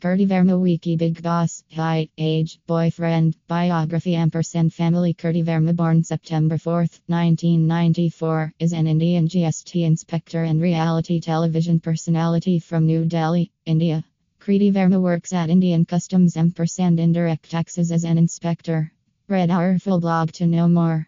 Kirti Verma Wiki Bigg Boss Height Age Boyfriend Biography Ampersand Family Kirti Verma born September 4, 1994 is an Indian GST inspector and reality television personality from New Delhi, India. Kriti Verma works at Indian Customs Ampersand Indirect Taxes as an inspector. Read our full blog to know more.